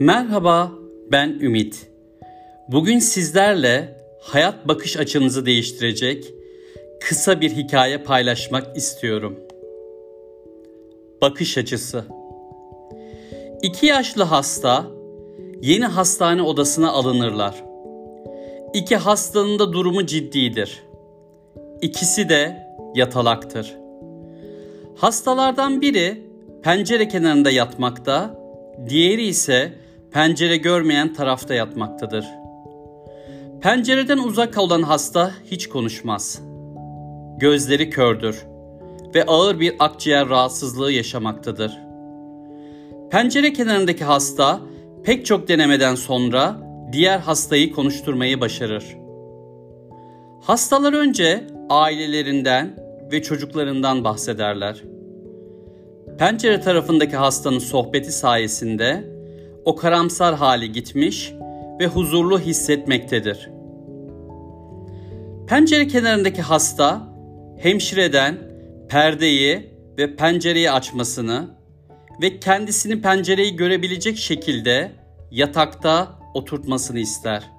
Merhaba, ben Ümit. Bugün sizlerle hayat bakış açınızı değiştirecek kısa bir hikaye paylaşmak istiyorum. Bakış açısı. İki yaşlı hasta yeni hastane odasına alınırlar. İki hastanın da durumu ciddidir. İkisi de yatalaktır. Hastalardan biri pencere kenarında yatmakta, diğeri ise pencere görmeyen tarafta yatmaktadır. Pencereden uzak olan hasta hiç konuşmaz. Gözleri kördür ve ağır bir akciğer rahatsızlığı yaşamaktadır. Pencere kenarındaki hasta pek çok denemeden sonra diğer hastayı konuşturmayı başarır. Hastalar önce ailelerinden ve çocuklarından bahsederler. Pencere tarafındaki hastanın sohbeti sayesinde o karamsar hali gitmiş ve huzurlu hissetmektedir. Pencere kenarındaki hasta hemşireden perdeyi ve pencereyi açmasını ve kendisini pencereyi görebilecek şekilde yatakta oturtmasını ister.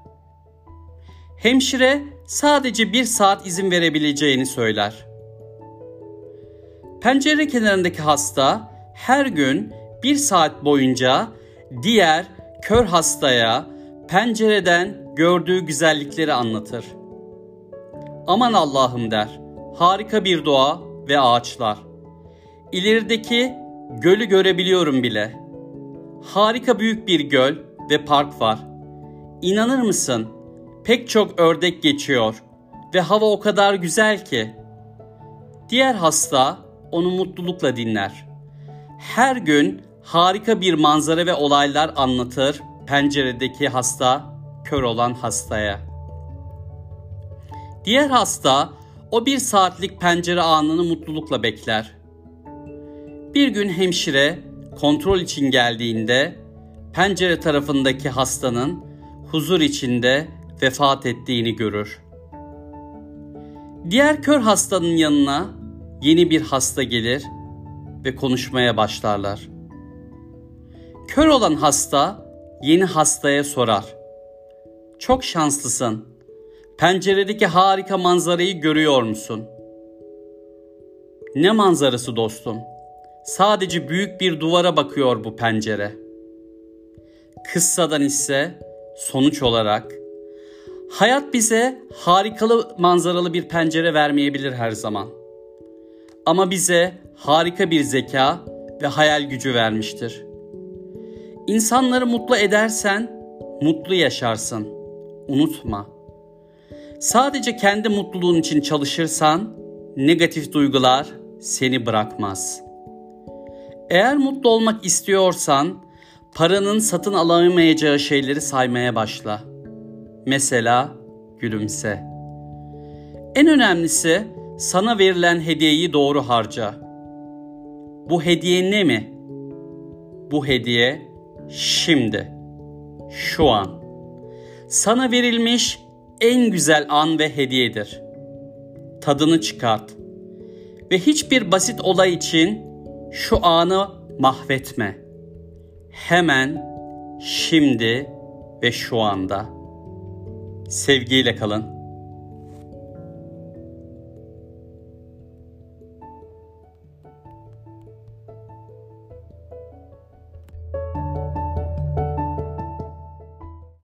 Hemşire sadece bir saat izin verebileceğini söyler. Pencere kenarındaki hasta her gün bir saat boyunca diğer kör hastaya pencereden gördüğü güzellikleri anlatır. Aman Allah'ım der. Harika bir doğa ve ağaçlar. İlerideki gölü görebiliyorum bile. Harika büyük bir göl ve park var. İnanır mısın? Pek çok ördek geçiyor ve hava o kadar güzel ki. Diğer hasta onu mutlulukla dinler. Her gün harika bir manzara ve olaylar anlatır penceredeki hasta kör olan hastaya. Diğer hasta o bir saatlik pencere anını mutlulukla bekler. Bir gün hemşire kontrol için geldiğinde pencere tarafındaki hastanın huzur içinde vefat ettiğini görür. Diğer kör hastanın yanına yeni bir hasta gelir ve konuşmaya başlarlar. Kör olan hasta yeni hastaya sorar. Çok şanslısın. Penceredeki harika manzarayı görüyor musun? Ne manzarası dostum? Sadece büyük bir duvara bakıyor bu pencere. Kıssadan ise sonuç olarak hayat bize harikalı manzaralı bir pencere vermeyebilir her zaman. Ama bize harika bir zeka ve hayal gücü vermiştir. İnsanları mutlu edersen mutlu yaşarsın. Unutma. Sadece kendi mutluluğun için çalışırsan negatif duygular seni bırakmaz. Eğer mutlu olmak istiyorsan paranın satın alamayacağı şeyleri saymaya başla. Mesela gülümse. En önemlisi sana verilen hediyeyi doğru harca. Bu hediye ne mi? Bu hediye şimdi, şu an. Sana verilmiş en güzel an ve hediyedir. Tadını çıkart. Ve hiçbir basit olay için şu anı mahvetme. Hemen, şimdi ve şu anda. Sevgiyle kalın.